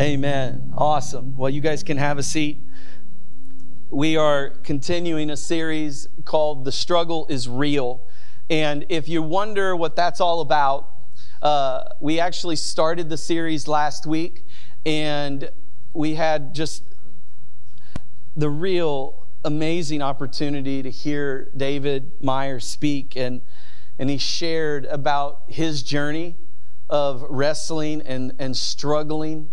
Amen. Awesome. Well, you guys can have a seat. We are continuing a series called The Struggle is Real. And if you wonder what that's all about, uh, we actually started the series last week and we had just the real amazing opportunity to hear David Meyer speak. And, and he shared about his journey of wrestling and, and struggling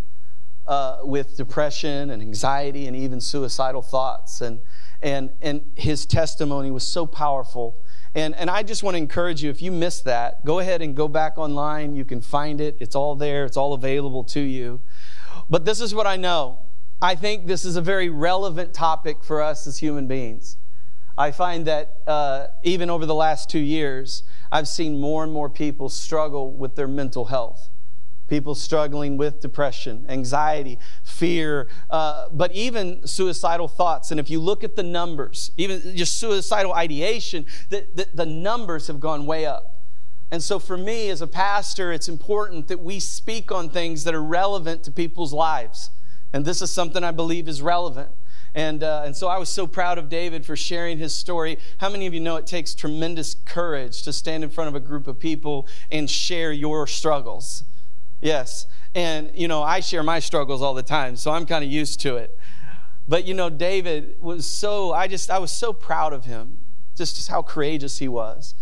uh, with depression and anxiety and even suicidal thoughts. And, and, and his testimony was so powerful. And, and I just want to encourage you if you missed that, go ahead and go back online. You can find it, it's all there, it's all available to you. But this is what I know I think this is a very relevant topic for us as human beings. I find that uh, even over the last two years, I've seen more and more people struggle with their mental health people struggling with depression, anxiety, fear, uh, but even suicidal thoughts. And if you look at the numbers, even just suicidal ideation, the, the, the numbers have gone way up. And so, for me as a pastor, it's important that we speak on things that are relevant to people's lives. And this is something I believe is relevant. And, uh, and so I was so proud of David for sharing his story. How many of you know it takes tremendous courage to stand in front of a group of people and share your struggles? Yes. And, you know, I share my struggles all the time, so I'm kind of used to it. But, you know, David was so, I just, I was so proud of him, just, just how courageous he was.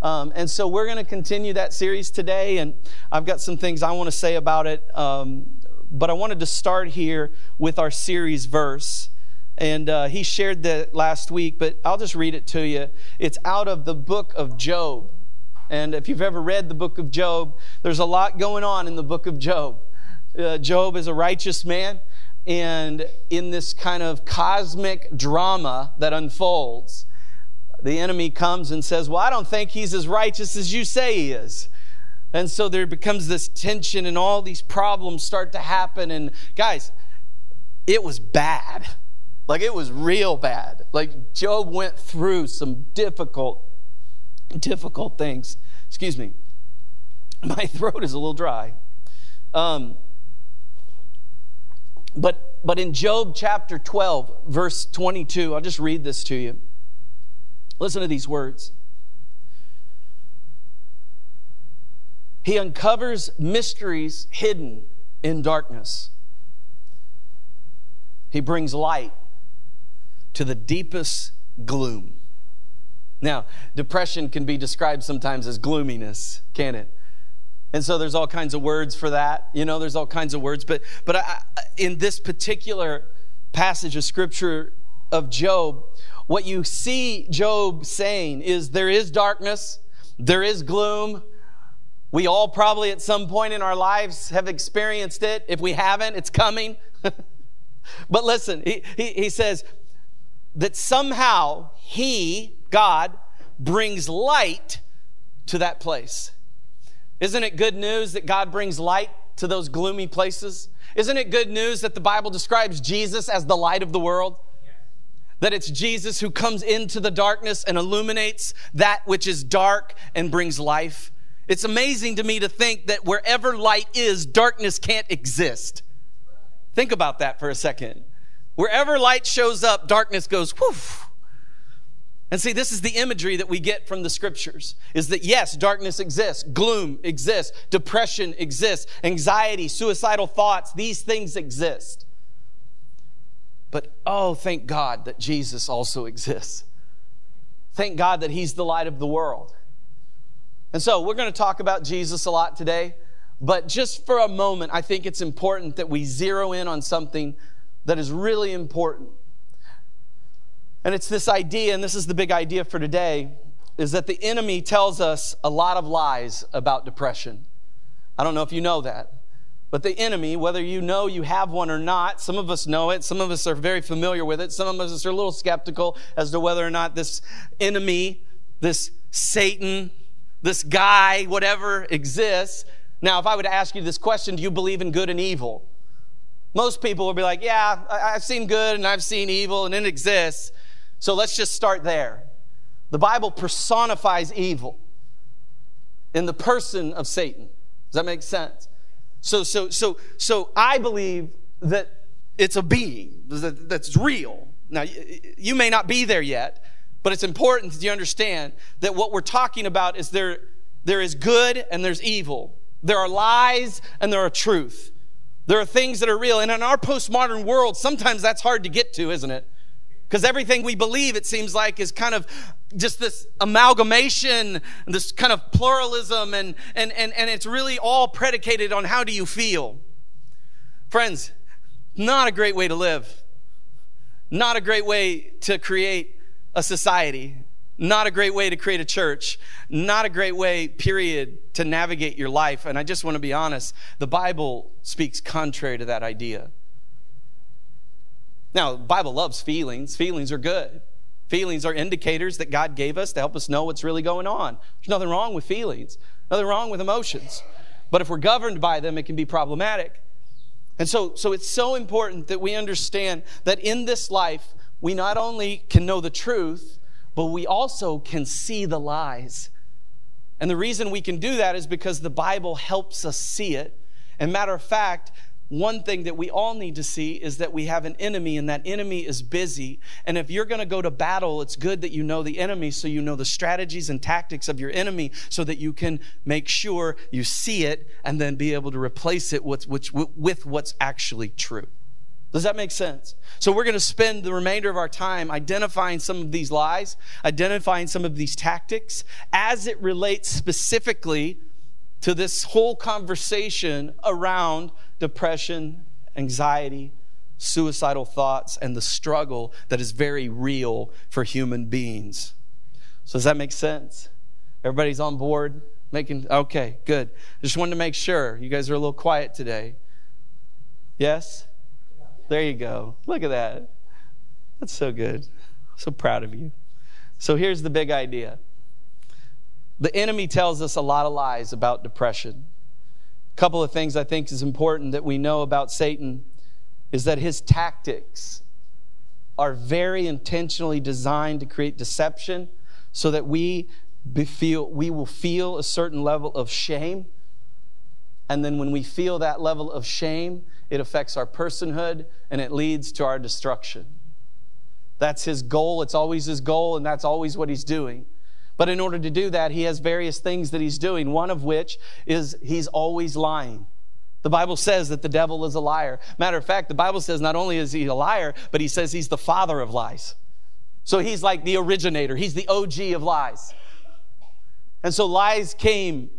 Um, and so we're going to continue that series today, and I've got some things I want to say about it. Um, but I wanted to start here with our series verse. And uh, he shared that last week, but I'll just read it to you. It's out of the book of Job. And if you've ever read the book of Job, there's a lot going on in the book of Job. Uh, Job is a righteous man, and in this kind of cosmic drama that unfolds, the enemy comes and says, Well, I don't think he's as righteous as you say he is. And so there becomes this tension, and all these problems start to happen. And guys, it was bad. Like it was real bad. Like Job went through some difficult, difficult things. Excuse me. My throat is a little dry. Um, but, but in Job chapter 12, verse 22, I'll just read this to you. Listen to these words. He uncovers mysteries hidden in darkness. He brings light to the deepest gloom. Now, depression can be described sometimes as gloominess, can it? And so there's all kinds of words for that. You know, there's all kinds of words. But, but I, in this particular passage of scripture of Job, what you see Job saying is there is darkness, there is gloom. We all probably at some point in our lives have experienced it. If we haven't, it's coming. but listen, he, he, he says that somehow he, God brings light to that place. Isn't it good news that God brings light to those gloomy places? Isn't it good news that the Bible describes Jesus as the light of the world? That it's Jesus who comes into the darkness and illuminates that which is dark and brings life. It's amazing to me to think that wherever light is, darkness can't exist. Think about that for a second. Wherever light shows up, darkness goes. And see, this is the imagery that we get from the scriptures is that yes, darkness exists, gloom exists, depression exists, anxiety, suicidal thoughts, these things exist. But oh, thank God that Jesus also exists. Thank God that He's the light of the world. And so we're going to talk about Jesus a lot today, but just for a moment, I think it's important that we zero in on something that is really important. And it's this idea, and this is the big idea for today, is that the enemy tells us a lot of lies about depression. I don't know if you know that. But the enemy, whether you know you have one or not, some of us know it, some of us are very familiar with it, some of us are a little skeptical as to whether or not this enemy, this Satan, this guy, whatever exists. Now, if I would ask you this question, do you believe in good and evil? Most people would be like, yeah, I've seen good and I've seen evil and it exists. So let's just start there. The Bible personifies evil in the person of Satan. Does that make sense? So, so, so, so I believe that it's a being that, that's real. Now, you may not be there yet, but it's important that you understand that what we're talking about is there, there is good and there's evil. There are lies and there are truth. There are things that are real. And in our postmodern world, sometimes that's hard to get to, isn't it? Because everything we believe, it seems like, is kind of just this amalgamation, this kind of pluralism, and, and, and, and it's really all predicated on how do you feel. Friends, not a great way to live. Not a great way to create a society. Not a great way to create a church. Not a great way, period, to navigate your life. And I just want to be honest the Bible speaks contrary to that idea. Now, Bible loves feelings. Feelings are good. Feelings are indicators that God gave us to help us know what's really going on. There's nothing wrong with feelings, nothing wrong with emotions. But if we're governed by them, it can be problematic. And so, so it's so important that we understand that in this life, we not only can know the truth, but we also can see the lies. And the reason we can do that is because the Bible helps us see it. And matter of fact, one thing that we all need to see is that we have an enemy and that enemy is busy. And if you're going to go to battle, it's good that you know the enemy so you know the strategies and tactics of your enemy so that you can make sure you see it and then be able to replace it with, with, what's actually true. Does that make sense? So, we're going to spend the remainder of our time identifying some of these lies, identifying some of these tactics as it relates specifically to this whole conversation around depression, anxiety, suicidal thoughts, and the struggle that is very real for human beings. So, does that make sense? Everybody's on board? Making, okay, good. Just wanted to make sure. You guys are a little quiet today. Yes? There you go. Look at that. That's so good. So proud of you. So here's the big idea the enemy tells us a lot of lies about depression. A couple of things I think is important that we know about Satan is that his tactics are very intentionally designed to create deception so that we feel we will feel a certain level of shame and then when we feel that level of shame it affects our personhood and it leads to our destruction. That's his goal. It's always his goal, and that's always what he's doing. But in order to do that, he has various things that he's doing, one of which is he's always lying. The Bible says that the devil is a liar. Matter of fact, the Bible says not only is he a liar, but he says he's the father of lies. So he's like the originator, he's the OG of lies. And so lies came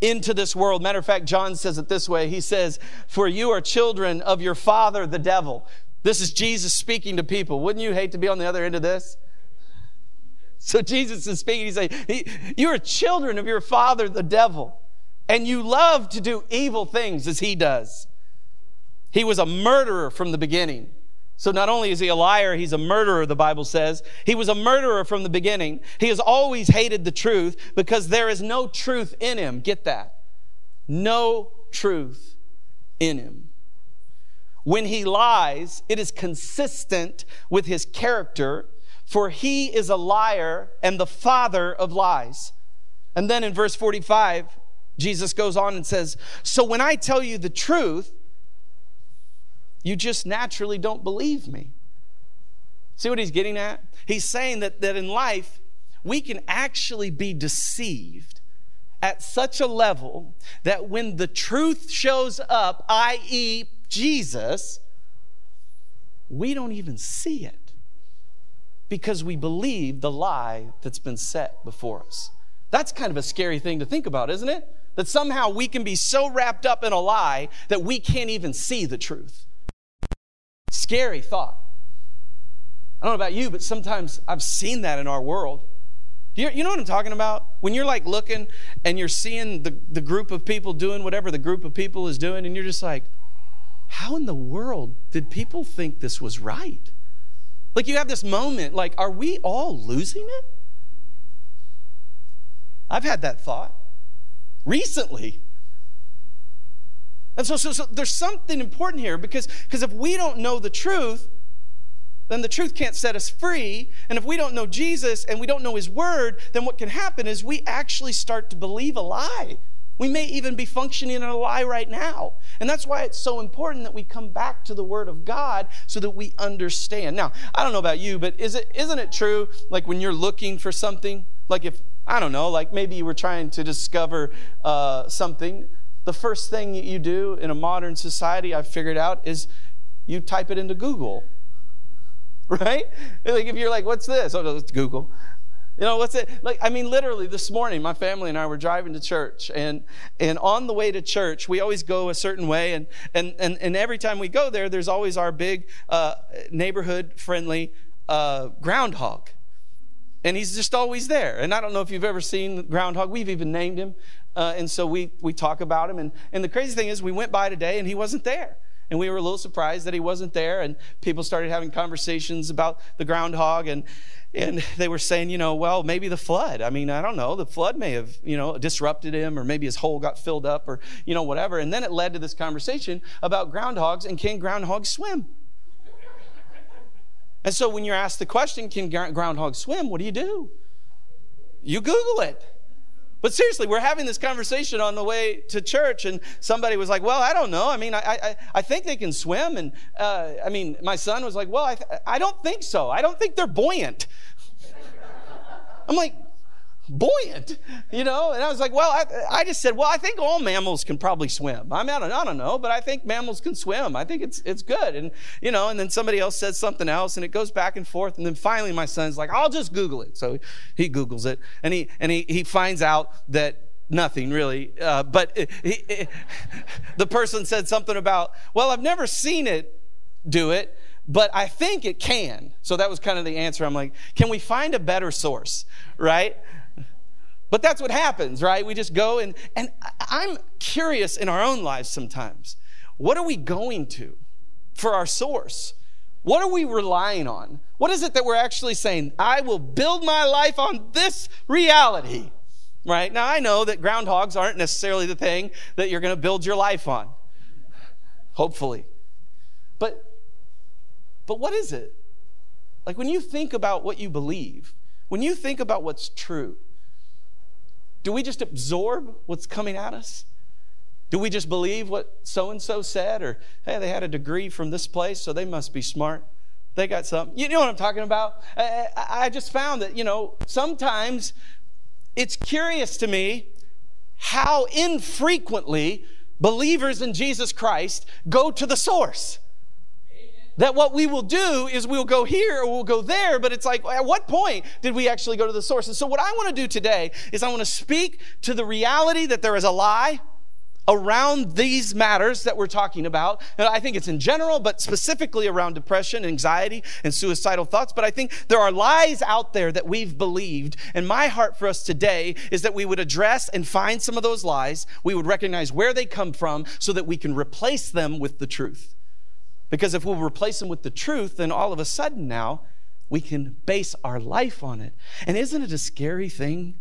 into this world. Matter of fact, John says it this way He says, For you are children of your father, the devil. This is Jesus speaking to people. Wouldn't you hate to be on the other end of this? So Jesus is speaking. He's saying, You are children of your father, the devil, and you love to do evil things as he does. He was a murderer from the beginning so not only is he a liar, he's a murderer, the Bible says. He was a murderer from the beginning. He has always hated the truth because there is no truth in him. Get that? No truth in him. When he lies, it is consistent with his character, for he is a liar and the father of lies. And then in verse 45, Jesus goes on and says, So when I tell you the truth, you just naturally don't believe me. See what he's getting at? He's saying that, that in life, we can actually be deceived at such a level that when the truth shows up, i.e., Jesus, we don't even see it because we believe the lie that's been set before us. That's kind of a scary thing to think about, isn't it? That somehow we can be so wrapped up in a lie that we can't even see the truth. Scary thought. I don't know about you, but sometimes I've seen that in our world. You, you know what I'm talking about? When you're like looking and you're seeing the, the group of people doing whatever the group of people is doing, and you're just like, how in the world did people think this was right? Like you have this moment, like, are we all losing it? I've had that thought recently. And so, so, so there's something important here because, because if we don't know the truth, then the truth can't set us free. And if we don't know Jesus and we don't know his word, then what can happen is we actually start to believe a lie. We may even be functioning in a lie right now. And that's why it's so important that we come back to the Word of God so that we understand. Now, I don't know about you, but is it, isn't it true, like when you're looking for something, like if, I don't know, like maybe you were trying to discover uh, something, the first thing you do in a modern society, I've figured out, is you type it into Google. Right? Like if you're like, what's this? Oh, it's Google. You know, what's it? Like, I mean, literally this morning, my family and I were driving to church, and and on the way to church, we always go a certain way, and and and, and every time we go there, there's always our big uh, neighborhood friendly uh, groundhog, and he's just always there. And I don't know if you've ever seen groundhog. We've even named him, uh, and so we we talk about him. And and the crazy thing is, we went by today, and he wasn't there. And we were a little surprised that he wasn't there. And people started having conversations about the groundhog. And and they were saying, you know, well, maybe the flood. I mean, I don't know. The flood may have, you know, disrupted him, or maybe his hole got filled up, or, you know, whatever. And then it led to this conversation about groundhogs and can groundhogs swim? and so when you're asked the question, can groundhogs swim? What do you do? You Google it. But seriously, we're having this conversation on the way to church, and somebody was like, "Well, I don't know. I mean, I, I, I think they can swim." And uh, I mean, my son was like, "Well, I, th- I don't think so. I don't think they're buoyant." I'm like, buoyant, you know? And I was like, well, I, I, just said, well, I think all mammals can probably swim. I mean, I don't, I don't know, but I think mammals can swim. I think it's, it's good. And, you know, and then somebody else says something else and it goes back and forth. And then finally my son's like, I'll just Google it. So he Googles it and he, and he, he finds out that nothing really. Uh, but he, he, the person said something about, well, I've never seen it do it but I think it can. So that was kind of the answer. I'm like, can we find a better source, right? But that's what happens, right? We just go and, and I'm curious in our own lives sometimes. What are we going to for our source? What are we relying on? What is it that we're actually saying? I will build my life on this reality, right? Now, I know that groundhogs aren't necessarily the thing that you're going to build your life on, hopefully. But, but what is it? Like when you think about what you believe, when you think about what's true, do we just absorb what's coming at us? Do we just believe what so and so said? Or, hey, they had a degree from this place, so they must be smart. They got something. You know what I'm talking about? I, just found that, you know, sometimes it's curious to me how infrequently believers in Jesus Christ go to the source that what we will do is we'll go here or we'll go there, but it's like, at what point did we actually go to the source? And so, what I want to do today is I want to speak to the reality that there is a lie around these matters that we're talking about. And I think it's in general, but specifically around depression, anxiety, and suicidal thoughts. But I think there are lies out there that we've believed. And my heart for us today is that we would address and find some of those lies. We would recognize where they come from so that we can replace them with the truth. Because if we'll replace them with the truth, then all of a sudden now we can base our life on it. And isn't it a scary thing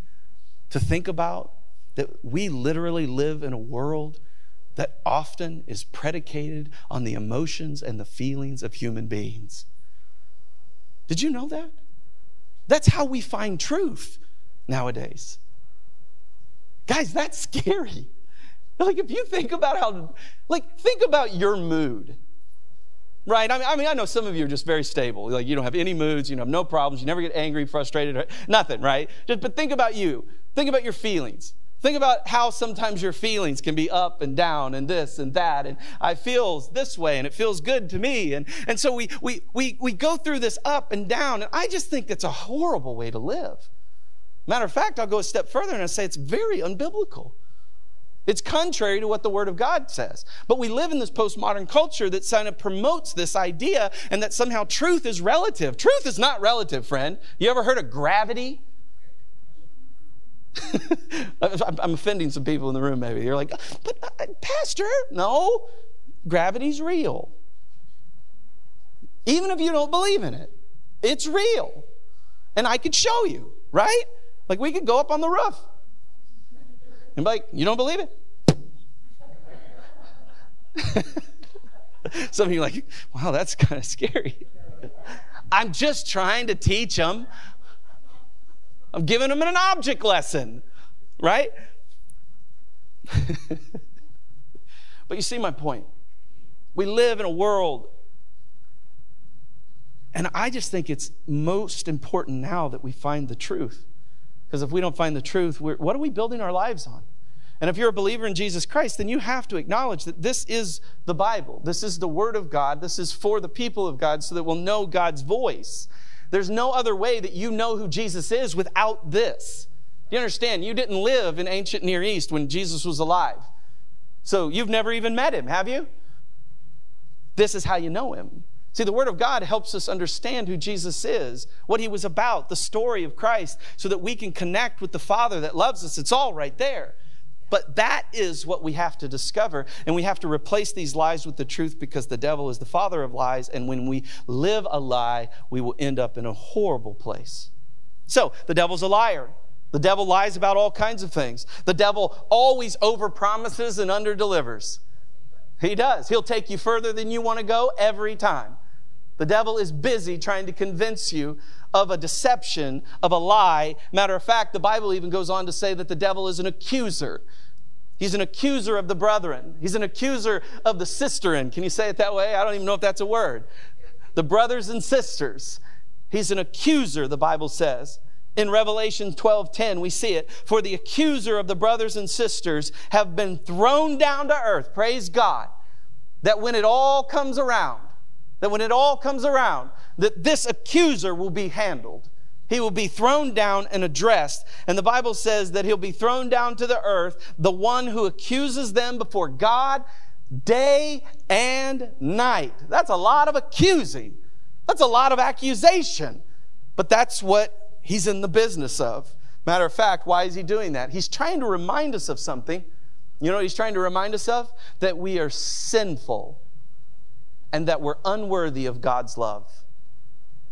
to think about that we literally live in a world that often is predicated on the emotions and the feelings of human beings? Did you know that? That's how we find truth nowadays. Guys, that's scary. Like, if you think about how, like, think about your mood right? I mean, I mean, I know some of you are just very stable. Like you don't have any moods, you have no problems, you never get angry, frustrated, nothing, right? Just, but think about you. Think about your feelings. Think about how sometimes your feelings can be up and down and this and that. And I feel this way and it feels good to me. And, and so we, we, we, we go through this up and down. And I just think that's a horrible way to live. Matter of fact, I'll go a step further and I say it's very unbiblical. It's contrary to what the Word of God says. But we live in this postmodern culture that kind of promotes this idea and that somehow truth is relative. Truth is not relative, friend. You ever heard of gravity? I'm offending some people in the room, maybe. You're like, but uh, Pastor, no, gravity's real. Even if you don't believe in it, it's real. And I could show you, right? Like we could go up on the roof. And like, you don't believe it? Some of you like, wow, that's kind of scary. I'm just trying to teach them. I'm giving them an object lesson, right? but you see my point. We live in a world, and I just think it's most important now that we find the truth. Because if we don't find the truth, what are we building our lives on? And if you're a believer in Jesus Christ, then you have to acknowledge that this is the Bible. This is the Word of God. This is for the people of God so that we'll know God's voice. There's no other way that you know who Jesus is without this. You understand? You didn't live in ancient Near East when Jesus was alive. So you've never even met him, have you? This is how you know him. See, the Word of God helps us understand who Jesus is, what he was about, the story of Christ, so that we can connect with the Father that loves us. It's all right there. But that is what we have to discover. And we have to replace these lies with the truth because the devil is the father of lies. And when we live a lie, we will end up in a horrible place. So, the devil's a liar. The devil lies about all kinds of things. The devil always overpromises and underdelivers. He does. He'll take you further than you want to go every time. The devil is busy trying to convince you of a deception, of a lie. Matter of fact, the Bible even goes on to say that the devil is an accuser. He's an accuser of the brethren. He's an accuser of the sisterin. Can you say it that way? I don't even know if that's a word. The brothers and sisters. He's an accuser, the Bible says. In Revelation 12:10 we see it, for the accuser of the brothers and sisters have been thrown down to earth. Praise God. That when it all comes around, that when it all comes around, that this accuser will be handled. He will be thrown down and addressed. And the Bible says that he'll be thrown down to the earth, the one who accuses them before God day and night. That's a lot of accusing. That's a lot of accusation. But that's what he's in the business of. Matter of fact, why is he doing that? He's trying to remind us of something. You know he's trying to remind us of? That we are sinful and that we're unworthy of God's love.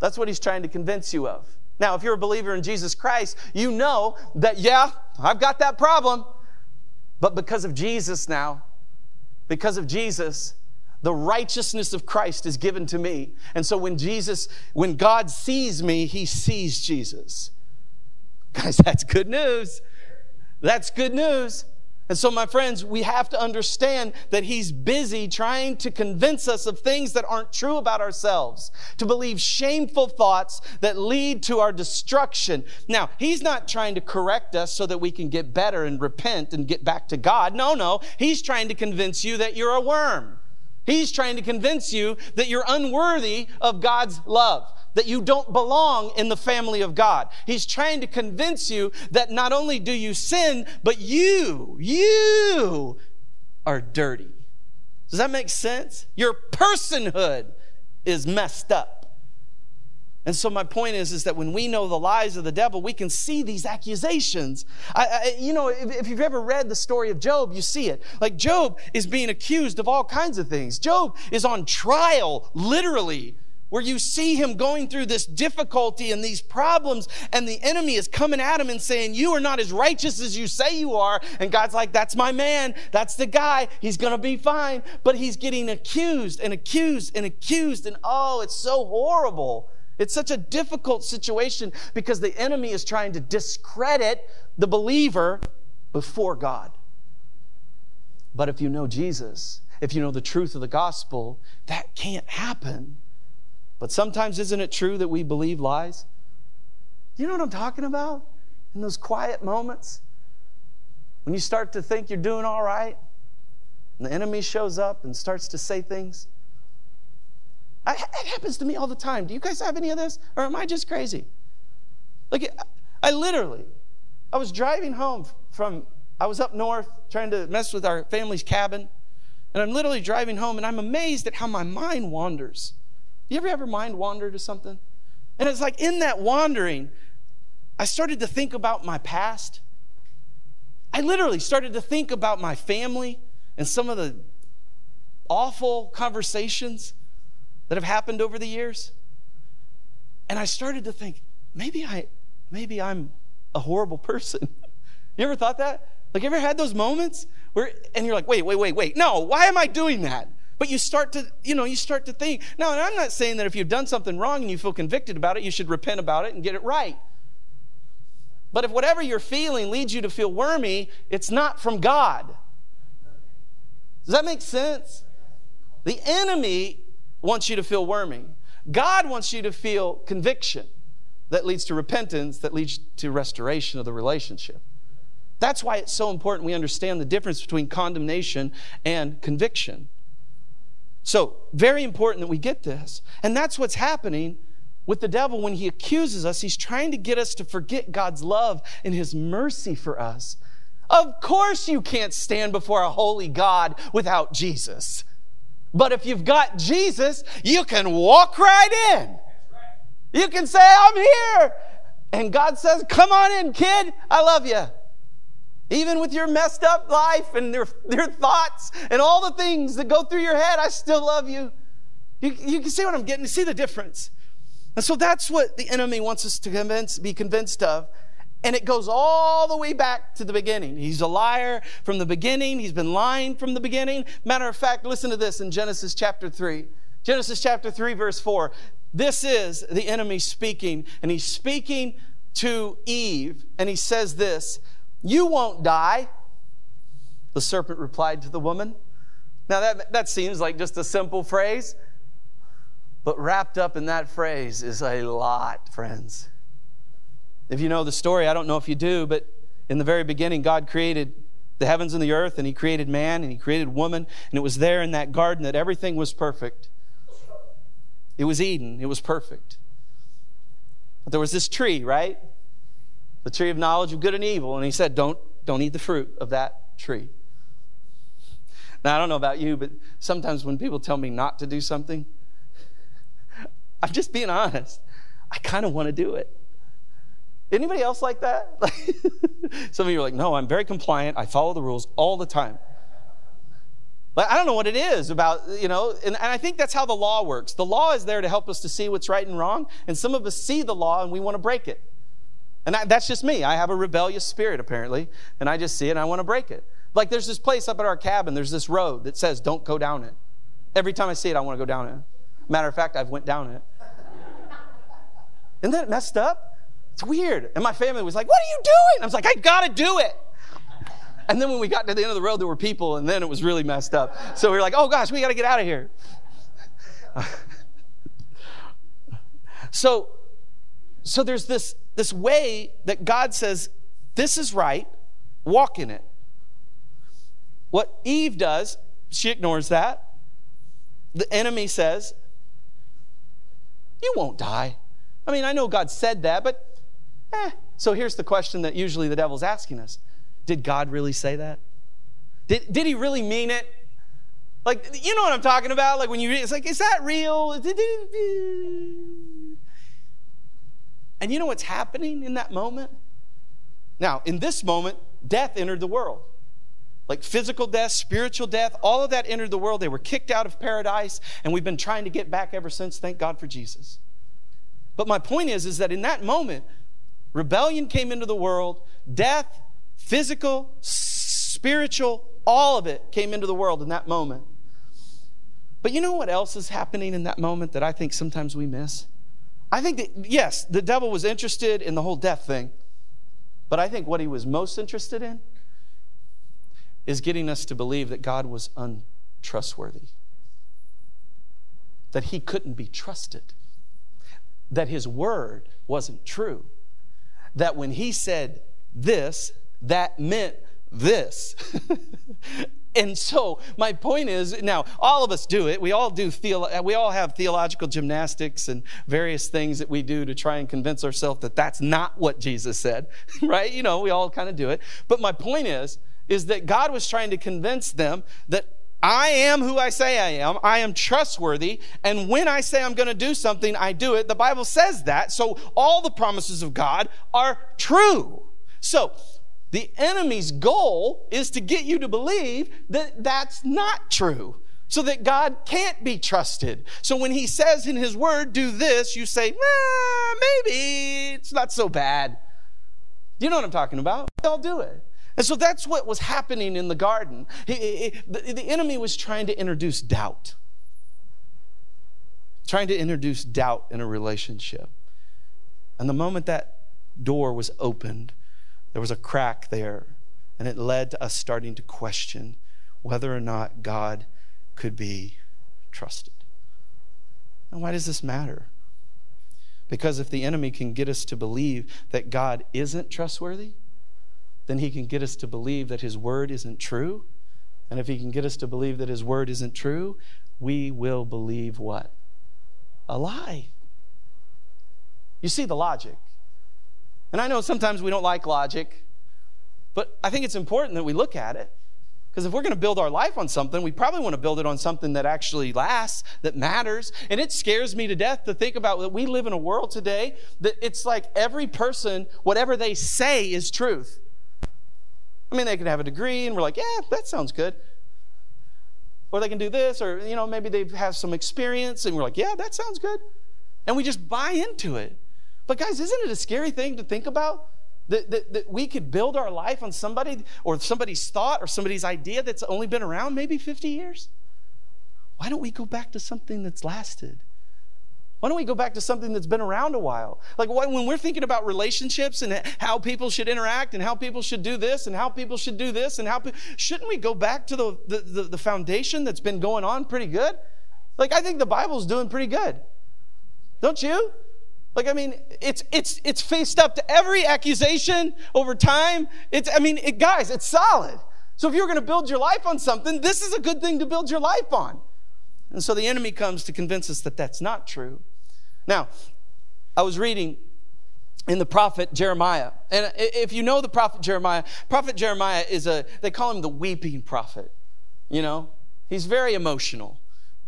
That's what he's trying to convince you of. Now, if you're a believer in Jesus Christ, you know that, yeah, I've got that problem. But because of Jesus now, because of Jesus, the righteousness of Christ is given to me. And so when Jesus, when God sees me, he sees Jesus. Guys, that's good news. That's good news. And so, my friends, we have to understand that he's busy trying to convince us of things that aren't true about ourselves, to believe shameful thoughts that lead to our destruction. Now, he's not trying to correct us so that we can get better and repent and get back to God. No, no. He's trying to convince you that you're a worm. He's trying to convince you that you're unworthy of God's love that you don't belong in the family of God. He's trying to convince you that not only do you sin, but you, you are dirty. Does that make sense? Your personhood is messed up. And so my point is, is that when we know the lies of the devil, we can see these accusations. I, I, you know, if, if, you've ever read the story of Job, you see it. Like Job is being accused of all kinds of things. Job is on trial, literally, where you see him going through this difficulty and these problems, and the enemy is coming at him and saying, You are not as righteous as you say you are. And God's like, That's my man. That's the guy. He's going to be fine. But he's getting accused and accused and accused. And oh, it's so horrible. It's such a difficult situation because the enemy is trying to discredit the believer before God. But if you know Jesus, if you know the truth of the gospel, that can't happen but sometimes, isn't it true that we believe lies? You know what I'm talking about? In those quiet moments, when you start to think you're doing all right, and the enemy shows up and starts to say things. I, it happens to me all the time. Do you guys have any of this? Or am I just crazy? Like, I literally, I was driving home from, I was up north trying to mess with our family's cabin, and I'm literally driving home, and I'm amazed at how my mind wanders. You ever ever mind wander to something? And it's like in that wandering, I started to think about my past. I literally started to think about my family and some of the awful conversations that have happened over the years. And I started to think, maybe I maybe I'm a horrible person. you ever thought that? Like you ever had those moments where and you're like, wait, wait, wait, wait. No, why am I doing that? But you start to, you know, you start to think. Now, and I'm not saying that if you've done something wrong and you feel convicted about it, you should repent about it and get it right. But if whatever you're feeling leads you to feel wormy, it's not from God. Does that make sense? The enemy wants you to feel wormy. God wants you to feel conviction that leads to repentance, that leads to restoration of the relationship. That's why it's so important we understand the difference between condemnation and conviction. So, very important that we get this. And that's what's happening with the devil when he accuses us. He's trying to get us to forget God's love and his mercy for us. Of course, you can't stand before a holy God without Jesus. But if you've got Jesus, you can walk right in. You can say, I'm here. And God says, Come on in, kid. I love you. Even with your messed up life and your, your thoughts and all the things that go through your head, I still love you. You, you can see what I'm getting to see the difference. And so that's what the enemy wants us to convince, be convinced of. And it goes all the way back to the beginning. He's a liar from the beginning. He's been lying from the beginning. Matter of fact, listen to this in Genesis chapter 3. Genesis chapter 3, verse 4. This is the enemy speaking, and he's speaking to Eve, and he says this You won't die. The serpent replied to the woman. Now, that, that seems like just a simple phrase, but wrapped up in that phrase is a lot, friends. If you know the story, I don't know if you do, but in the very beginning, God created the heavens and the earth, and He created man, and He created woman, and it was there in that garden that everything was perfect. It was Eden, it was perfect. But there was this tree, right? The tree of knowledge of good and evil, and He said, Don't, don't eat the fruit of that tree. Now, I don't know about you, but sometimes when people tell me not to do something, I'm just being honest. I kind of want to do it. Anybody else like that? Some of you are like, no, I'm very compliant. I follow the rules all the time. Like, I don't know what it is about, you know, and, and I think that's how the law works. The law is there to help us to see what's right and wrong, and some of us see the law and we want to break it. And that's just me. I have a rebellious spirit, apparently, and I just see it and I want to break it. Like there's this place up at our cabin, there's this road that says, don't go down it. Every time I see it, I want to go down it. Matter of fact, I've went down it. Isn't that messed up? It's weird. And my family was like, What are you doing? I was like, I gotta do it. And then when we got to the end of the road, there were people, and then it was really messed up. So we were like, Oh gosh, we gotta get out of here. so, so there's this, this way that God says, This is right, walk in it. What Eve does, she ignores that. The enemy says, You won't die. I mean, I know God said that, but Eh. So here's the question that usually the devil's asking us Did God really say that? Did, did he really mean it? Like, you know what I'm talking about? Like when you read, it's like, is that real? And you know what's happening in that moment? Now, in this moment, death entered the world. Like physical death, spiritual death, all of that entered the world. They were kicked out of paradise, and we've been trying to get back ever since. Thank God for Jesus. But my point is, is that in that moment, Rebellion came into the world, death, physical, spiritual, all of it came into the world in that moment. But you know what else is happening in that moment that I think sometimes we miss? I think that, yes, the devil was interested in the whole death thing, but I think what he was most interested in is getting us to believe that God was untrustworthy, that he couldn't be trusted, that his word wasn't true that when he said this, that meant this. and so my point is now all of us do it. We all do theolo- we all have theological gymnastics and various things that we do to try and convince ourselves that that's not what jesus said right? You know we all kind of do it. But my point is is that god was trying to convince them that I am who I say I am. I am trustworthy. And when I say I'm going to do something, I do it. The Bible says that. So all the promises of God are true. So the enemy's goal is to get you to believe that that's not true. So that God can't be trusted. So when he says in his word, do this, you say, maybe it's not so bad. Do you know what I'm talking about? I'll do it. And so that's what was happening in the garden. He, he, the, the enemy was trying to introduce doubt, trying to introduce doubt in a relationship. And the moment that door was opened, there was a crack there, and it led to us starting to question whether or not God could be trusted. And why does this matter? Because if the enemy can get us to believe that God isn't trustworthy, then he can get us to believe that his word isn't true. And if he can get us to believe that his word isn't true, we will believe what? A lie. You see the logic. And I know sometimes we don't like logic, but I think it's important that we look at it. Because if we're going to build our life on something, we probably want to build it on something that actually lasts, that matters. And it scares me to death to think about that we live in a world today that it's like every person, whatever they say is truth. I mean, they can have a degree and we're like, yeah, that sounds good. Or they can do this, or, you know, maybe they have some experience and we're like, yeah, that sounds good. And we just buy into it. But guys, isn't it a scary thing to think about? That, that, that, we could build our life on somebody or somebody's thought or somebody's idea that's only been around maybe 50 years? Why don't we go back to something that's lasted? Why don't we go back to something that's been around a while? Like when we're thinking about relationships and how people should interact and how people should do this and how people should do this and how shouldn't we go back to the, the, the, the foundation that's been going on pretty good? Like I think the Bible's doing pretty good. Don't you? Like, I mean, it's, it's, it's faced up to every accusation over time. It's, I mean, it, guys, it's solid. So if you're going to build your life on something, this is a good thing to build your life on. And so the enemy comes to convince us that that's not true. Now, I was reading in the prophet Jeremiah. And if you know the prophet Jeremiah, prophet Jeremiah is a, they call him the weeping prophet. You know, he's very emotional.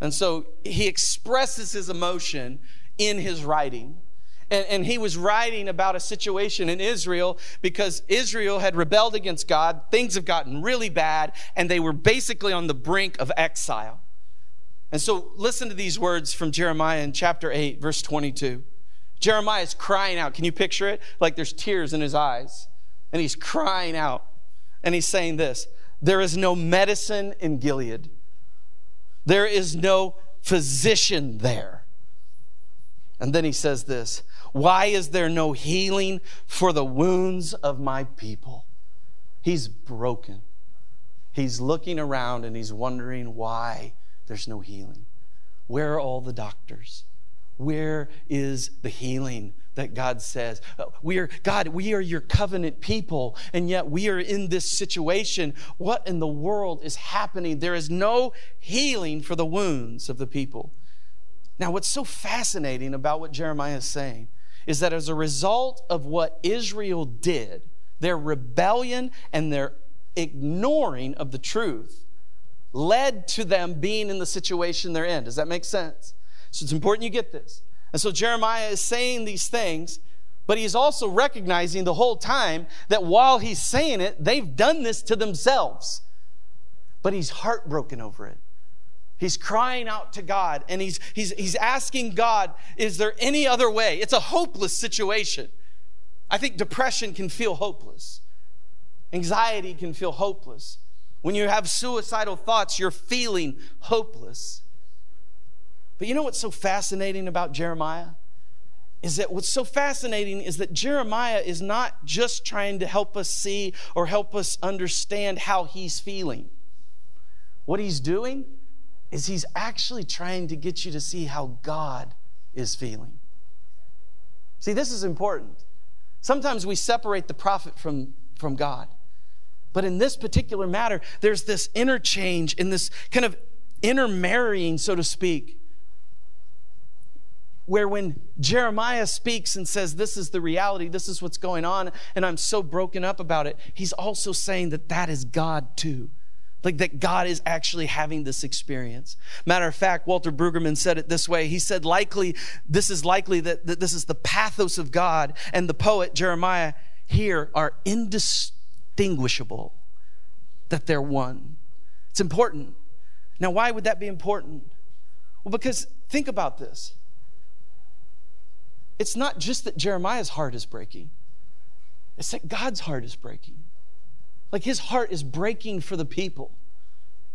And so he expresses his emotion in his writing. And, and, he was writing about a situation in Israel because Israel had rebelled against God. Things have gotten really bad, and they were basically on the brink of exile. And so listen to these words from Jeremiah in chapter 8, verse 22. Jeremiah is crying out. Can you picture it? Like there's tears in his eyes. And he's crying out. And he's saying this There is no medicine in Gilead, there is no physician there. And then he says this why is there no healing for the wounds of my people? He's broken. He's looking around and he's wondering why there's no healing. Where are all the doctors? Where is the healing that God says? Uh, we are, God, we are your covenant people, and yet we are in this situation. What in the world is happening? There is no healing for the wounds of the people. Now, what's so fascinating about what Jeremiah is saying is that as a result of what Israel did, their rebellion and their ignoring of the truth led to them being in the situation they're in. Does that make sense? So it's important you get this. And so Jeremiah is saying these things, but he's also recognizing the whole time that while he's saying it, they've done this to themselves. But he's heartbroken over it. He's crying out to God and he's, he's, he's asking God, is there any other way? It's a hopeless situation. I think depression can feel hopeless, anxiety can feel hopeless. When you have suicidal thoughts, you're feeling hopeless. But you know what's so fascinating about Jeremiah? Is that what's so fascinating is that Jeremiah is not just trying to help us see or help us understand how he's feeling. What he's doing is he's actually trying to get you to see how God is feeling. See, this is important. Sometimes we separate the prophet from, from God. But in this particular matter, there's this interchange in this kind of intermarrying, so to speak, where when Jeremiah speaks and says, This is the reality, this is what's going on, and I'm so broken up about it, he's also saying that that is God too. Like that God is actually having this experience. Matter of fact, Walter Brueggemann said it this way. He said, likely, this is likely that, that this is the pathos of God, and the poet Jeremiah here are indistinguishable, that they're one. It's important. Now, why would that be important? Well, because think about this. It's not just that Jeremiah's heart is breaking, it's that God's heart is breaking. Like his heart is breaking for the people.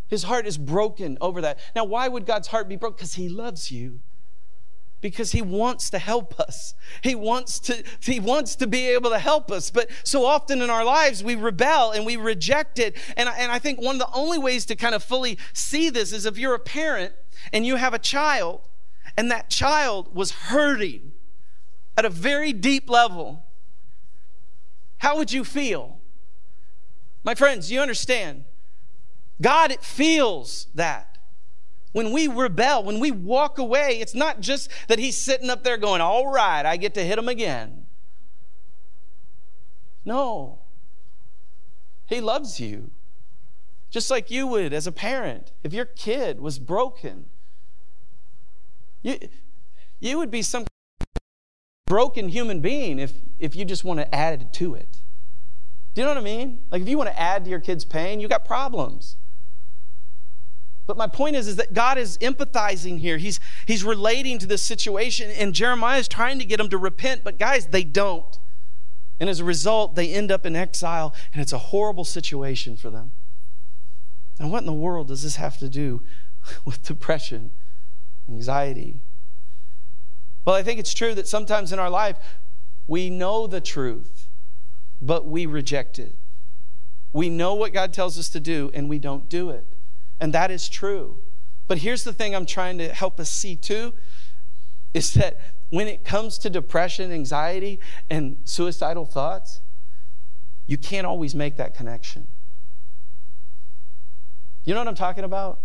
His heart is broken over that. Now, why would God's heart be broken? Because he loves you. Because he wants to help us. He wants to, he wants to be able to help us. But so often in our lives, we rebel and we reject it. And, and I think one of the only ways to kind of fully see this is if you're a parent and you have a child and that child was hurting at a very deep level, how would you feel? My friends, you understand? God it feels that when we rebel, when we walk away, it's not just that he's sitting up there going, All right, I get to hit him again. No. He loves you. Just like you would as a parent. If your kid was broken, you, you would be some broken human being if, if you just want to add to it. Do you know what I mean? Like if you want to add to your kid's pain, you got problems. But my point is, is that God is empathizing here. He's, he's relating to this situation, and Jeremiah is trying to get them to repent, but guys, they don't. And as a result, they end up in exile, and it's a horrible situation for them. Now, what in the world does this have to do with depression, anxiety? Well, I think it's true that sometimes in our life, we know the truth, but we reject it. We know what God tells us to do, and we don't do it. And that is true. But here's the thing I'm trying to help us see too is that when it comes to depression, anxiety, and suicidal thoughts, you can't always make that connection. You know what I'm talking about?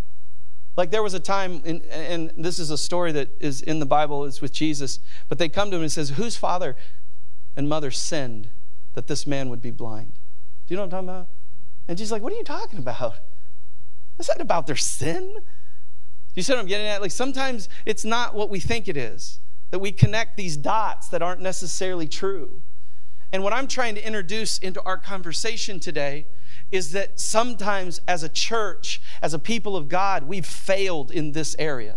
Like there was a time, in, and this is a story that is in the Bible, it's with Jesus, but they come to him and says, Whose father and mother sinned that this man would be blind? Do you know what I'm talking about? And Jesus like, What are you talking about? Is that about their sin? You see what I'm getting at? Like sometimes it's not what we think it is, that we connect these dots that aren't necessarily true. And what I'm trying to introduce into our conversation today is that sometimes as a church, as a people of God, we've failed in this area.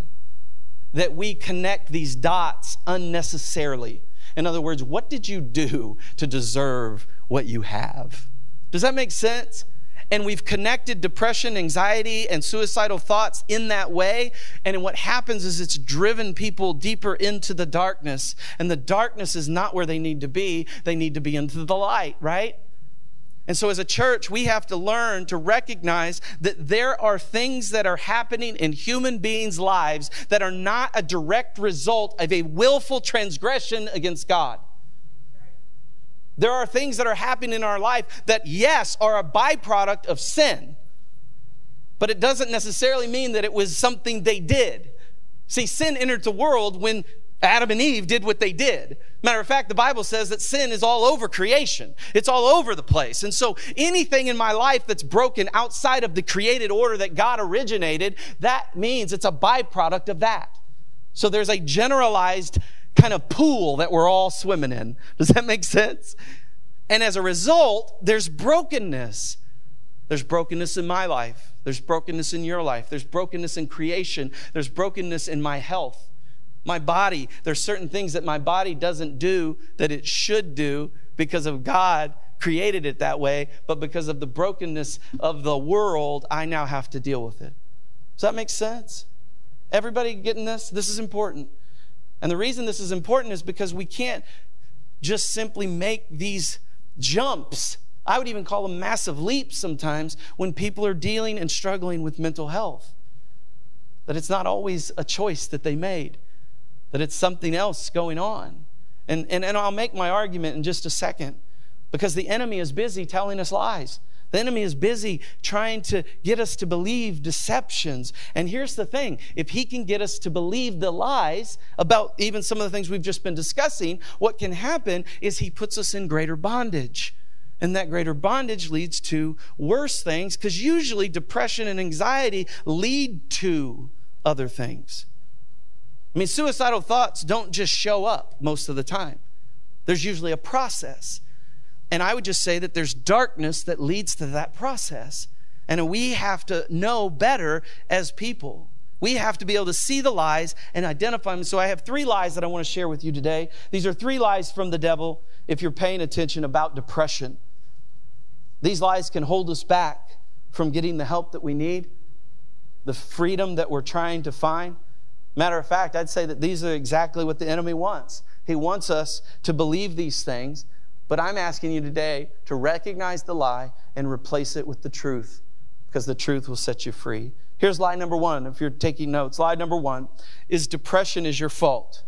That we connect these dots unnecessarily. In other words, what did you do to deserve what you have? Does that make sense? And we've connected depression, anxiety, and suicidal thoughts in that way. And what happens is it's driven people deeper into the darkness. And the darkness is not where they need to be, they need to be into the light, right? And so, as a church, we have to learn to recognize that there are things that are happening in human beings' lives that are not a direct result of a willful transgression against God. There are things that are happening in our life that, yes, are a byproduct of sin, but it doesn't necessarily mean that it was something they did. See, sin entered the world when Adam and Eve did what they did. Matter of fact, the Bible says that sin is all over creation. It's all over the place. And so anything in my life that's broken outside of the created order that God originated, that means it's a byproduct of that. So there's a generalized kind of pool that we're all swimming in. Does that make sense? And as a result, there's brokenness. There's brokenness in my life. There's brokenness in your life. There's brokenness in creation. There's brokenness in my health. My body, there's certain things that my body doesn't do that it should do because of God created it that way, but because of the brokenness of the world, I now have to deal with it. Does that make sense? Everybody getting this? This is important. And the reason this is important is because we can't just simply make these jumps. I would even call them massive leaps sometimes when people are dealing and struggling with mental health. That it's not always a choice that they made, that it's something else going on. And, and, and I'll make my argument in just a second because the enemy is busy telling us lies. The enemy is busy trying to get us to believe deceptions. And here's the thing if he can get us to believe the lies about even some of the things we've just been discussing, what can happen is he puts us in greater bondage. And that greater bondage leads to worse things because usually depression and anxiety lead to other things. I mean, suicidal thoughts don't just show up most of the time, there's usually a process. And I would just say that there's darkness that leads to that process. And we have to know better as people. We have to be able to see the lies and identify them. So I have three lies that I want to share with you today. These are three lies from the devil if you're paying attention about depression. These lies can hold us back from getting the help that we need, the freedom that we're trying to find. Matter of fact, I'd say that these are exactly what the enemy wants. He wants us to believe these things, but I'm asking you today to recognize the lie and replace it with the truth because the truth will set you free. Here's lie number one. If you're taking notes, lie number one is depression is your fault.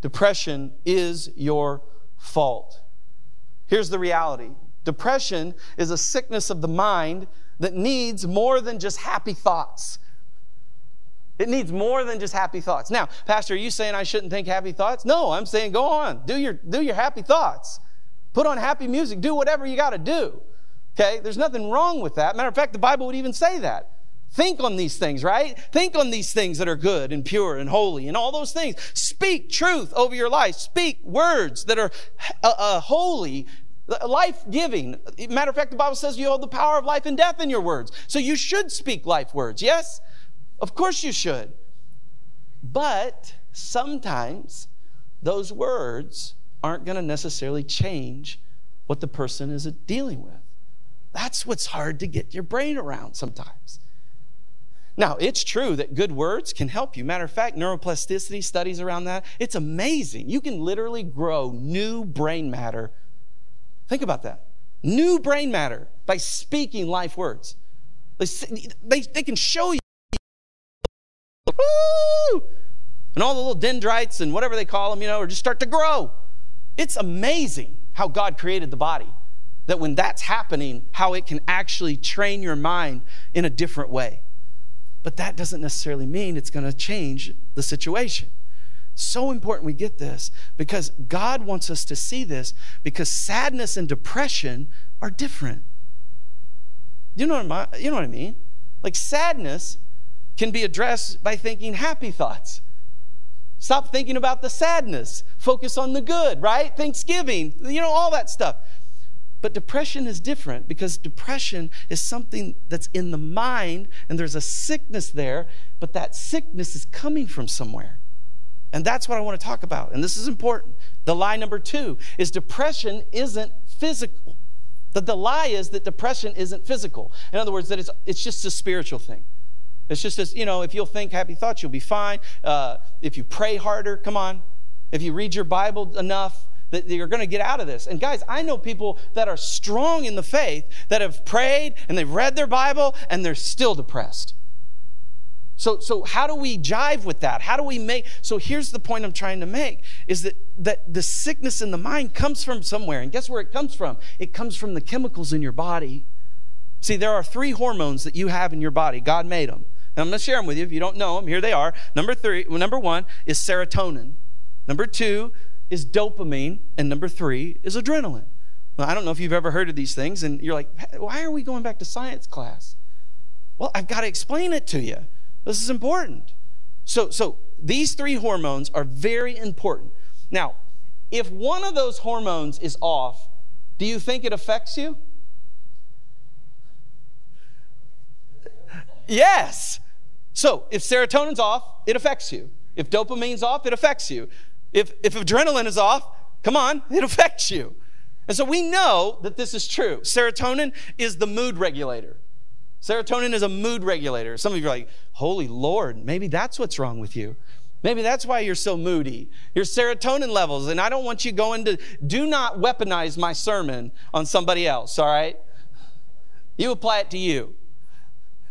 Depression is your fault. Here's the reality depression is a sickness of the mind that needs more than just happy thoughts. It needs more than just happy thoughts. Now, Pastor, are you saying I shouldn't think happy thoughts? No, I'm saying go on. Do your, do your happy thoughts. Put on happy music. Do whatever you got to do. Okay? There's nothing wrong with that. Matter of fact, the Bible would even say that. Think on these things, right? Think on these things that are good and pure and holy and all those things. Speak truth over your life. Speak words that are uh, uh, holy, life giving. Matter of fact, the Bible says you hold the power of life and death in your words. So you should speak life words, yes? Of course you should. But sometimes those words aren't going to necessarily change what the person is dealing with. That's what's hard to get your brain around sometimes. Now, it's true that good words can help you. Matter of fact, neuroplasticity studies around that, it's amazing. You can literally grow new brain matter. Think about that. New brain matter by speaking life words. They, they, they can show you! And all the little dendrites and whatever they call them, you know, or just start to grow. It's amazing how God created the body. That when that's happening, how it can actually train your mind in a different way. But that doesn't necessarily mean it's going to change the situation. So important we get this because God wants us to see this because sadness and depression are different. You know what I, you know what I mean? Like sadness can be addressed by thinking happy thoughts. Stop thinking about the sadness. Focus on the good, right? Thanksgiving, you know, all that stuff. But depression is different because depression is something that's in the mind and there's a sickness there, but that sickness is coming from somewhere. And that's what I want to talk about. And this is important. The lie number two is depression isn't physical. The, the lie is that depression isn't physical. In other words, that it's, it's just a spiritual thing. It's just as, you know, if you'll think happy thoughts, you'll be fine. Uh, if you pray harder, come on. If you read your Bible enough, that you're going to get out of this. And guys, I know people that are strong in the faith that have prayed and they've read their Bible and they're still depressed. So, so how do we jive with that? How do we make so here's the point I'm trying to make is that that the sickness in the mind comes from somewhere. And guess where it comes from? It comes from the chemicals in your body. See, there are three hormones that you have in your body. God made them. And I'm going to share them with you if you don't know them. Here they are. Number three, well, number one is serotonin. Number two is dopamine. And number three is adrenaline. Well, I don't know if you've ever heard of these things, and you're like, why are we going back to science class? Well, I've got to explain it to you. This is important. So, so these three hormones are very important. Now, if one of those hormones is off, do you think it affects you? Yes. So if serotonin's off, it affects you. If dopamine's off, it affects you. If, if adrenaline is off, come on, it affects you. And so we know that this is true. Serotonin is the mood regulator. Serotonin is a mood regulator. Some of you are like, Holy Lord, maybe that's what's wrong with you. Maybe that's why you're so moody. Your serotonin levels, and I don't want you going to, do not weaponize my sermon on somebody else, all right? You apply it to you.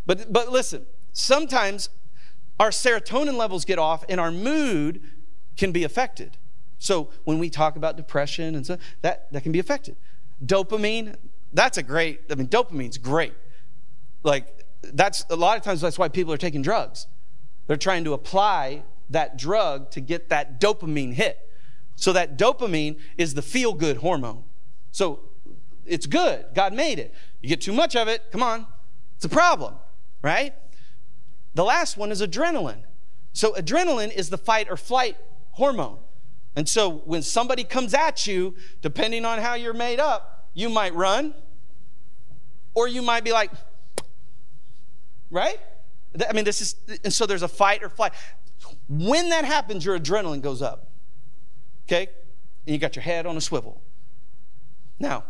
But, but listen, sometimes our serotonin levels get off and our mood can be affected. So when we talk about depression and so that, that can be affected. Dopamine, that's a great, I mean, dopamine's great. Like, that's a lot of times that's why people are taking drugs. They're trying to apply that drug to get that dopamine hit. So that dopamine is the feel good hormone. So it's good. God made it. You get too much of it, come on, it's a problem right? The last one is adrenaline. So, adrenaline is the fight or flight hormone. And so, when somebody comes at you, depending on how you're made up, you might run or you might be like, right? I mean, this is, and so there's a fight or flight. When that happens, your adrenaline goes up. Okay? And you got your head on a swivel. Now,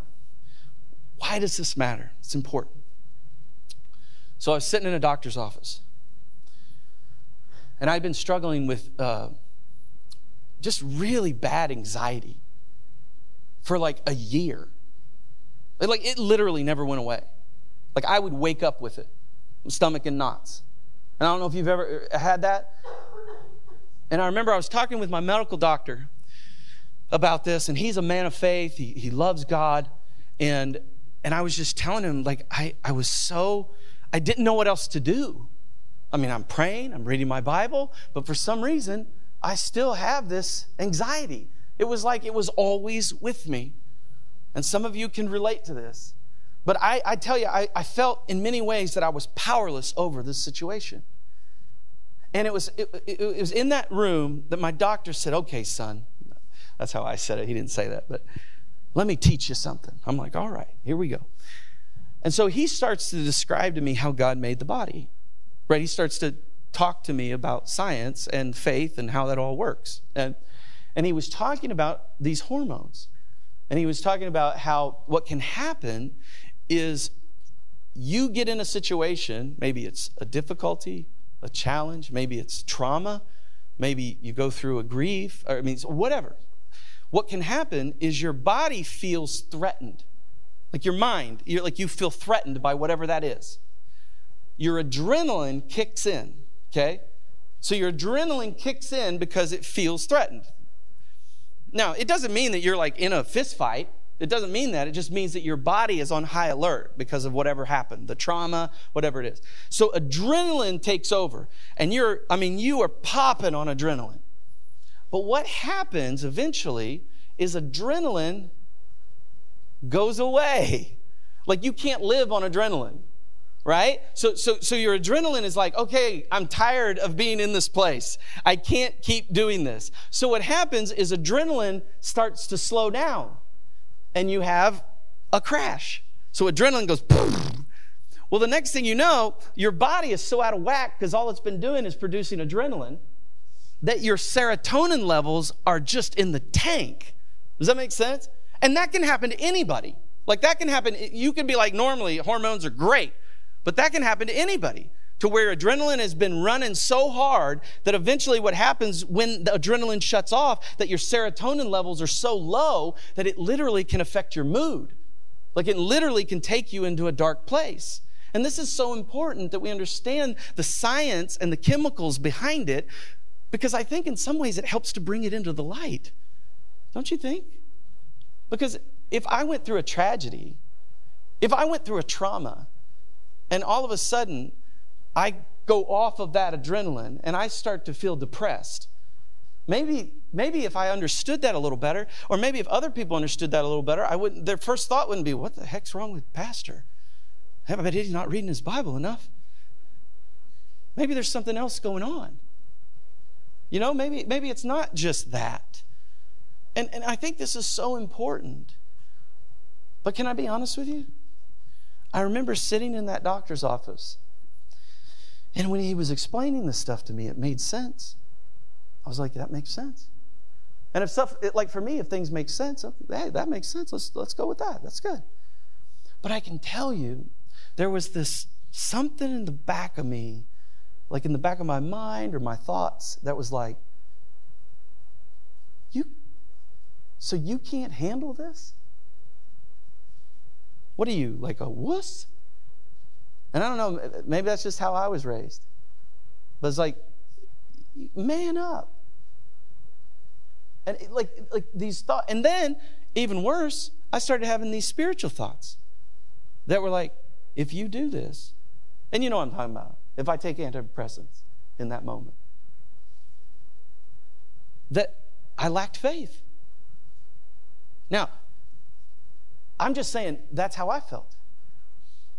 why does this matter? It's important. So I was sitting in a doctor's office. And I'd been struggling with uh, just really bad anxiety for like a year. Like it literally never went away. Like I would wake up with it, stomach in knots. And I don't know if you've ever uh, had that. And I remember I was talking with my medical doctor about this, and he's a man of faith. He, he loves God. And and I was just telling him, like, I, I was so, I didn't know what else to do. I mean, I'm praying, I'm reading my Bible, but for some reason, I still have this anxiety. It was like it was always with me. And some of you can relate to this. But I, I tell you, I, I felt in many ways that I was powerless over this situation. And it was, it, it, it was in that room that my doctor said, okay, son. That's how I said it. He didn't say that, but let me teach you something. I'm like, all right, here we go. And so he starts to describe to me how God made the body, right? He starts to talk to me about science and faith and how that all works. And, and he was talking about these hormones. And he was talking about how what can happen is you get in a situation, maybe it's a difficulty, a challenge, maybe it's trauma, maybe you go through a grief, or I mean, whatever what can happen is your body feels threatened. Like your mind, you're like you feel threatened by whatever that is. Your adrenaline kicks in, okay? So your adrenaline kicks in because it feels threatened. Now, it doesn't mean that you're like in a fist fight. It doesn't mean that. It just means that your body is on high alert because of whatever happened, the trauma, whatever it is. So adrenaline takes over. And you're, I mean, you are popping on adrenaline. But what happens eventually is adrenaline goes away. Like you can't live on adrenaline, right? So, so, so your adrenaline is like, okay, I'm tired of being in this place. I can't keep doing this. So what happens is adrenaline starts to slow down and you have a crash. So adrenaline goes, well, the next thing you know, your body is so out of whack because all it's been doing is producing adrenaline that your serotonin levels are just in the tank. Does that make sense? And that can happen to anybody. Like that can happen. You can be like, normally hormones are great, but that can happen to anybody to where adrenaline has been running so hard that eventually what happens when the adrenaline shuts off that your serotonin levels are so low that it literally can affect your mood. Like it literally can take you into a dark place. And this is so important that we understand the science and the chemicals behind it because I think in some ways it helps to bring it into the light. Don't you think? Because if I went through a tragedy, if I went through a trauma, and all of a sudden I go off of that adrenaline and I start to feel depressed, maybe maybe if I understood that a little better, or maybe if other people understood that a little better, I wouldn't their first thought wouldn't be, what the heck's wrong with Pastor? I bet he's not reading his Bible enough. Maybe there's something else going on. You know, maybe, maybe it's not just that. And, and I think this is so important. But can I be honest with you? I remember sitting in that doctor's office, and when he was explaining this stuff to me, it made sense. I was like, that makes sense. And if stuff, like for me, if things make sense, hey, that makes sense. Let's, let's go with that. That's good. But I can tell you, there was this something in the back of me like in the back of my mind or my thoughts that was like, you, so you can't handle this? What are you, like a wuss? And I don't know, maybe that's just how I was raised. But it's like, man up. And it, like, like these thoughts, and then even worse, I started having these spiritual thoughts that were like, if you do this, and you know what I'm talking about if I take antidepressants in that moment. That I lacked faith. Now, I'm just saying that's how I felt.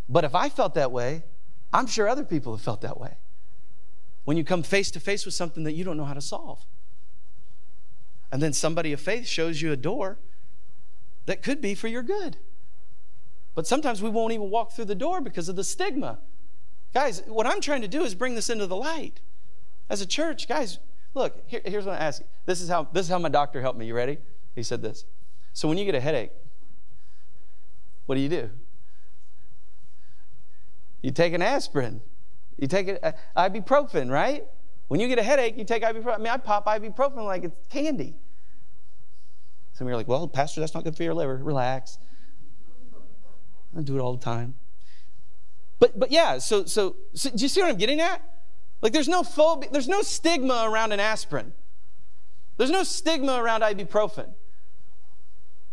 But if I felt that way, I'm sure other people have felt that way. When you come face to face with something that you don't know how to solve. And then somebody of faith shows you a door that could be for your good. But sometimes we won't even walk through the door because of the stigma Guys, what I'm trying to do is bring this into the light. As a church, guys, look, here, here's what I ask. you. This is how this is how my doctor helped me. You ready? He said this. So when you get a headache, what do you do? You take an aspirin. You take an ibuprofen, right? When you get a headache, you take ibuprofen. I mean, I pop ibuprofen like it's candy. Some of you are like, well, Pastor, that's not good for your liver. Relax. I do it all the time. But but yeah, so so, so do you see what I'm getting at? Like there's no phobia, there's no stigma around an aspirin. There's no stigma around ibuprofen.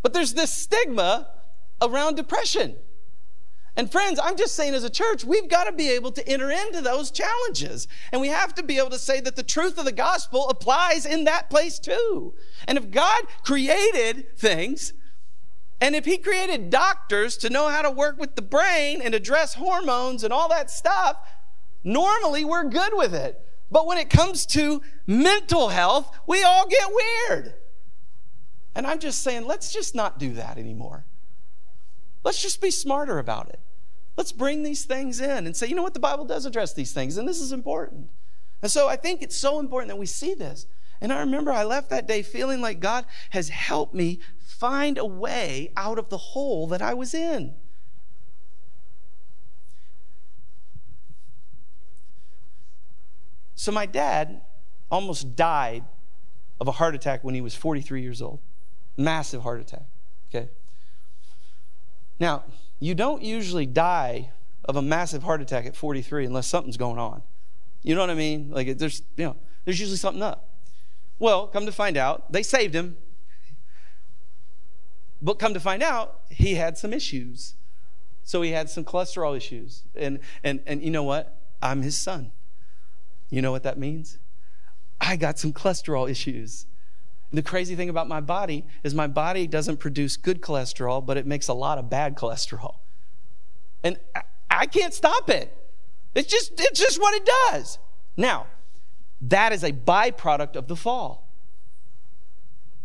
But there's this stigma around depression. And friends, I'm just saying as a church, we've got to be able to enter into those challenges. And we have to be able to say that the truth of the gospel applies in that place too. And if God created things, and if He created doctors to know how to work with the brain and address hormones and all that stuff, normally we're good with it. But when it comes to mental health, we all get weird. And I'm just saying, let's just not do that anymore. Let's just be smarter about it. Let's bring these things in and say, you know what, the Bible does address these things, and this is important. And so I think it's so important that we see this. And I remember I left that day feeling like God has helped me find a way out of the hole that I was in. So my dad almost died of a heart attack when he was 43 years old. Massive heart attack. Now, you don't usually die of a massive heart attack at 43 unless something's going on. You know what I mean? Like there's, you know, there's usually something up. Well, come to find out, they saved him. But come to find out, he had some issues. So he had some cholesterol issues. And and and you know what? I'm his son. You know what that means? I got some cholesterol issues. The crazy thing about my body is my body doesn't produce good cholesterol, but it makes a lot of bad cholesterol. And I can't stop it. It's just, it's just what it does. Now, that is a byproduct of the fall.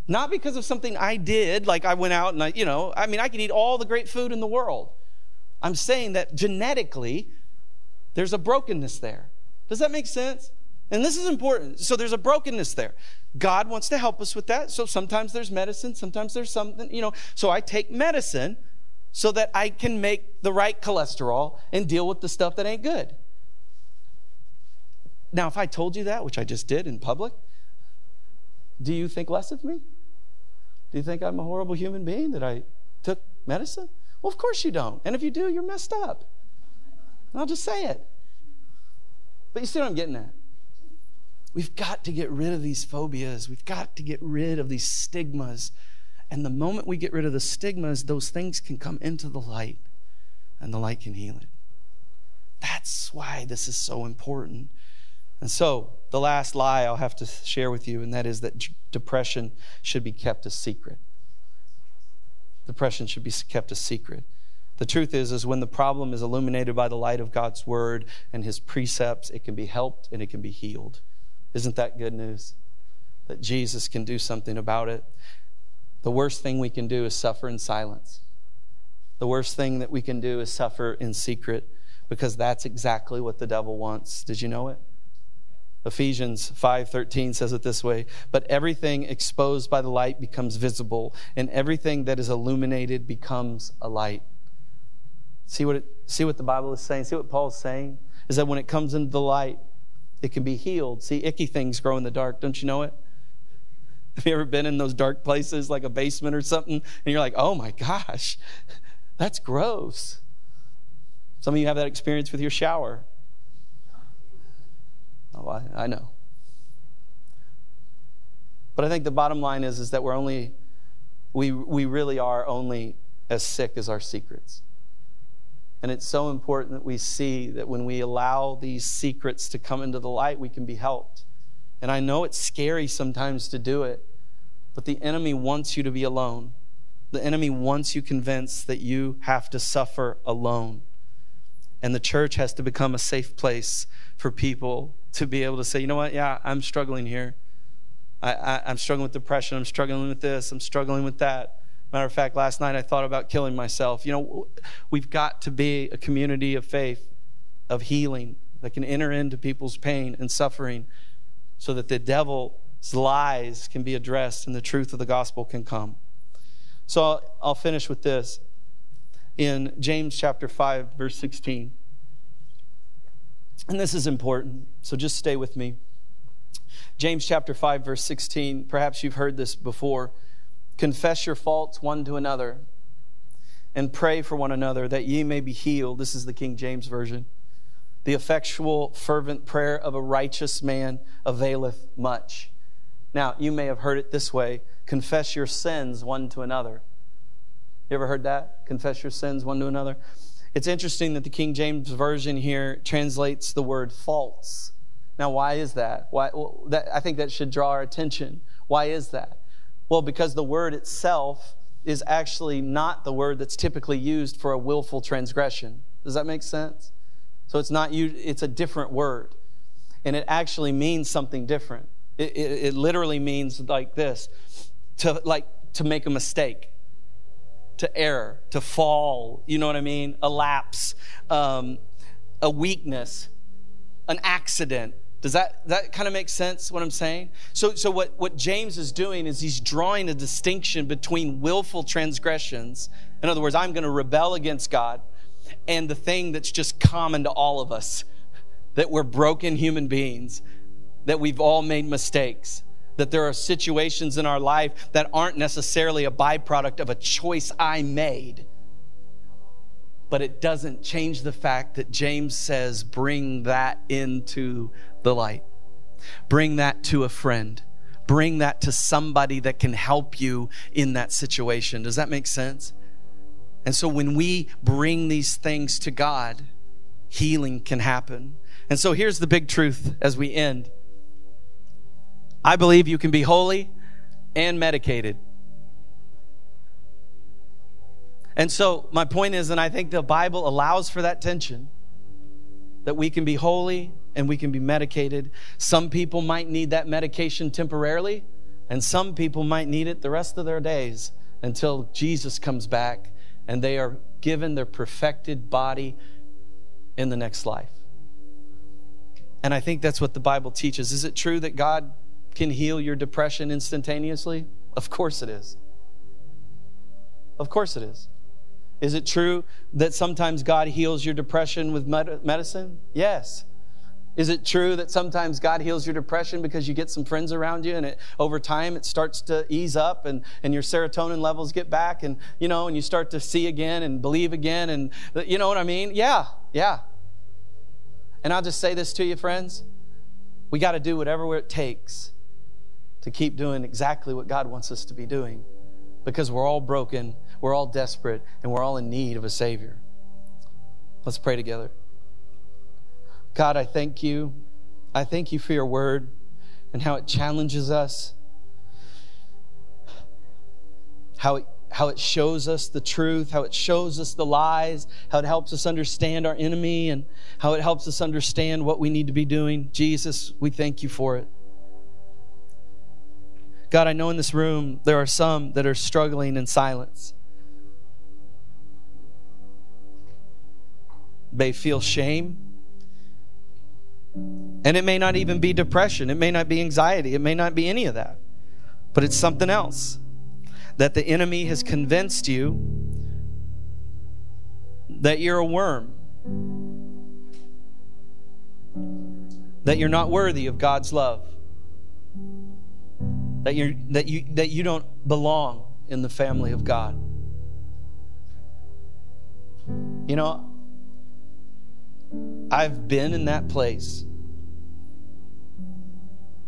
Not because of something I did, like I went out and I, you know, I mean, I could eat all the great food in the world. I'm saying that genetically, there's a brokenness there. Does that make sense? And this is important. So there's a brokenness there. God wants to help us with that. So sometimes there's medicine, sometimes there's something, you know. So I take medicine so that I can make the right cholesterol and deal with the stuff that ain't good. Now, if I told you that, which I just did in public, do you think less of me? Do you think I'm a horrible human being that I took medicine? Well, of course you don't. And if you do, you're messed up. I'll just say it. But you see what I'm getting at? We've got to get rid of these phobias. We've got to get rid of these stigmas. And the moment we get rid of the stigmas, those things can come into the light and the light can heal it. That's why this is so important. And so, the last lie I'll have to share with you, and that is that depression should be kept a secret. Depression should be kept a secret. The truth is, is when the problem is illuminated by the light of God's word and his precepts, it can be helped and it can be healed. Isn't that good news? That Jesus can do something about it. The worst thing we can do is suffer in silence. The worst thing that we can do is suffer in secret because that's exactly what the devil wants. Did you know it? Ephesians 5:13 says it this way, but everything exposed by the light becomes visible, and everything that is illuminated becomes a light. See what it, see what the Bible is saying? See what Paul's saying? Is that when it comes into the light, it can be healed. See, icky things grow in the dark. Don't you know it? Have you ever been in those dark places like a basement or something? And you're like, oh my gosh, that's gross. Some of you have that experience with your shower. Oh, I, I know. But I think the bottom line is, is that we're only, we, we really are only as sick as our secrets. And it's so important that we see that when we allow these secrets to come into the light, we can be helped. And I know it's scary sometimes to do it, but the enemy wants you to be alone. The enemy wants you convinced that you have to suffer alone. And the church has to become a safe place for people to be able to say, you know what, yeah, I'm struggling here. I, am struggling with depression. I'm struggling with this. I'm struggling with that. Matter of fact, last night I thought about killing myself. You know, we've got to be a community of faith, of healing that can enter into people's pain and suffering so that the devil's lies can be addressed and the truth of the gospel can come. So I'll, I'll finish with this. In James chapter 5, verse 16. And this is important, so just stay with me. James chapter 5 verse 16, perhaps you've heard this before. Confess your faults one to another and pray for one another that ye may be healed. This is the King James version. The effectual fervent prayer of a righteous man availeth much. Now, you may have heard it this way, confess your sins one to another. You ever heard that? Confess your sins one to another. It's interesting that the King James Version here translates the word faults. Now, why is that? Why, well, that? I think that should draw our attention. Why is that? Well, because the word itself is actually not the word that's typically used for a willful transgression. Does that make sense? So it's not you, it's a different word. And it actually means something different. It, it, it literally means like this to like to make a mistake to err, to fall, you know what I mean? A lapse, um, a weakness, an accident. Does that, that kind of make sense what I'm saying? So, so what, what James is doing is he's drawing a distinction between willful transgressions. In other words, I'm going to rebel against God, and the thing that's just common to all of us that we're broken human beings, that we've all made mistakes that there are situations in our life that aren't necessarily a byproduct of a choice I made. But it doesn't change the fact that James says, bring that into the light. Bring that to a friend. Bring that to somebody that can help you in that situation. Does that make sense? And so when we bring these things to God, healing can happen. And so here's the big truth as we end I believe you can be holy and medicated. And so, my point is, and I think the Bible allows for that tension that we can be holy and we can be medicated. Some people might need that medication temporarily, and some people might need it the rest of their days until Jesus comes back and they are given their perfected body in the next life. And I think that's what the Bible teaches. Is it true that God can heal your depression instantaneously? Of course it is. Of course it is. Is it true that sometimes God heals your depression with med- medicine? Yes. Is it true that sometimes God heals your depression because you get some friends around you and it, over time it starts to ease up and, and your serotonin levels get back and, you know, and you start to see again and believe again and, you know what I mean? Yeah, yeah. And I'll just say this to you, friends. We got to do whatever it takes to keep doing exactly what God wants us to be doing because we're all broken, we're all desperate, and we're all in need of a Savior. Let's pray together. God, I thank you. I thank you for your word and how it challenges us, how it, how it shows us the truth, how it shows us the lies, how it helps us understand our enemy, and how it helps us understand what we need to be doing. Jesus, we thank you for it. God, I know in this room there are some that are struggling in silence. They feel shame. And it may not even be depression, it may not be anxiety, it may not be any of that, but it's something else that the enemy has convinced you that you're a worm, that you're not worthy of God's love that you that you that you don't belong in the family of God. You know, I've been in that place.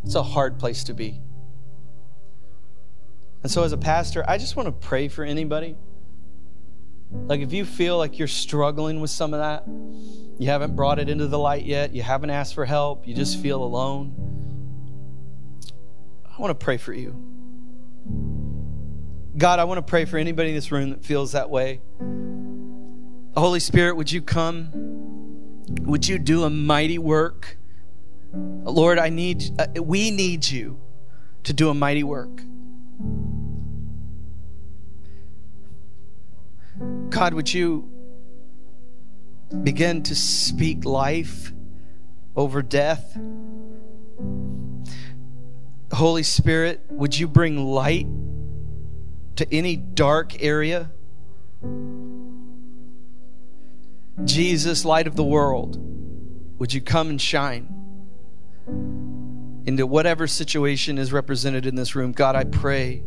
It's a hard place to be. And so, as a pastor, I just want to pray for anybody. Like, if you feel like you're struggling with some of that, you haven't brought it into the light yet, you haven't asked for help, you just feel alone I want to pray for you. God, I want to pray for anybody in this room that feels that way. Holy Spirit, would you come? Would you do a mighty work? Lord, I need uh, we need you to do a mighty work. God, would you begin to speak life over death? Holy Spirit, would you bring light to any dark area? Jesus, light of the world, would you come and shine into whatever situation is represented in this room. God, I pray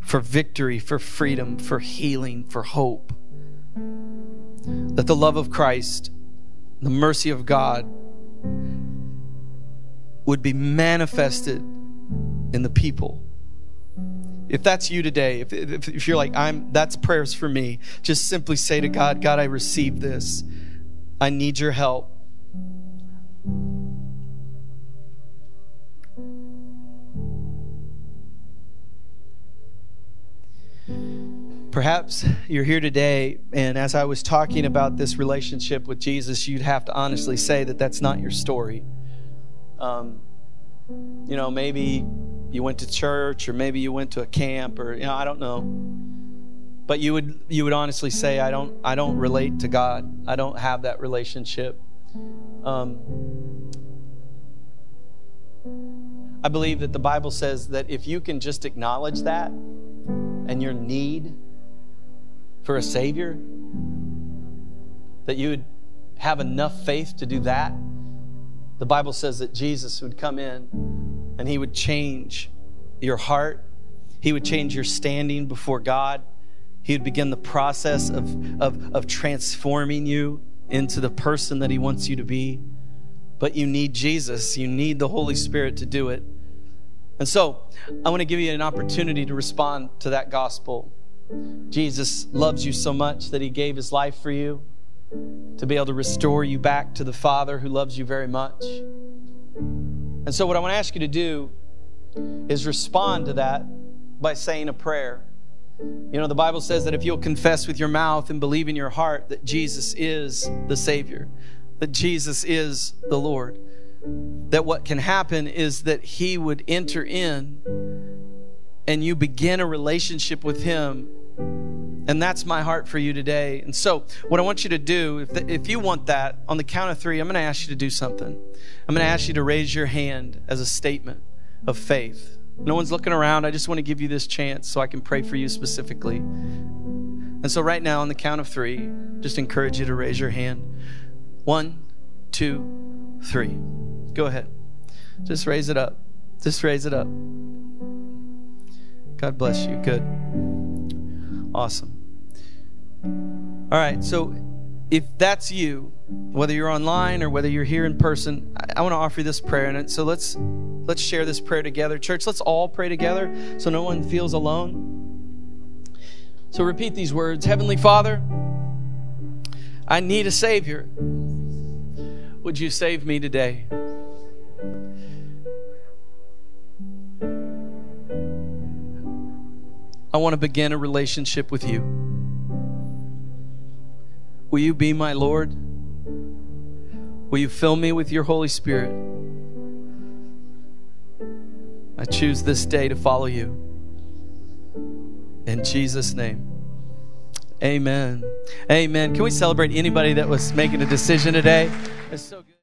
for victory, for freedom, for healing, for hope. That the love of Christ, the mercy of God, would be manifested in the people. If that's you today, if, if, if, you're like, I'm that's prayers for me, just simply say to God, God, I receive this. I need your help. Perhaps you're here today, and as I was talking about this relationship with Jesus, you'd have to honestly say that that's not your story. Um, you know, maybe you went to church, or maybe you went to a camp, or you know, I don't know. But you would you would honestly say, I don't I don't relate to God. I don't have that relationship. Um, I believe that the Bible says that if you can just acknowledge that and your need for a Savior, that you would have enough faith to do that. The Bible says that Jesus would come in and He would change your heart, He would change your standing before God. He would begin the process of, of, of transforming you into the person that He wants you to be. But you need Jesus, you need the Holy Spirit to do it. And so, I want to give you an opportunity to respond to that gospel. Jesus loves you so much that he gave his life for you to be able to restore you back to the Father who loves you very much. And so, what I want to ask you to do is respond to that by saying a prayer. You know, the Bible says that if you'll confess with your mouth and believe in your heart that Jesus is the Savior, that Jesus is the Lord, that what can happen is that He would enter in and you begin a relationship with Him. And that's my heart for you today. And so, what I want you to do, if, the, if you want that, on the count of three, I'm going to ask you to do something. I'm going to ask you to raise your hand as a statement of faith. No one's looking around. I just want to give you this chance so I can pray for you specifically. And so, right now, on the count of three, just encourage you to raise your hand. One, two, three. Go ahead. Just raise it up. Just raise it up. God bless you. Good. Awesome. All right. So, if that's you, whether you're online or whether you're here in person, I, I want to offer you this prayer. And so let's let's share this prayer together, church. Let's all pray together, so no one feels alone. So repeat these words: Heavenly Father, I need a Savior. Would you save me today? I want to begin a relationship with you. Will you be my Lord? Will you fill me with your Holy Spirit? I choose this day to follow you. In Jesus' name. Amen. Amen. Can we celebrate anybody that was making a decision today? It's so good.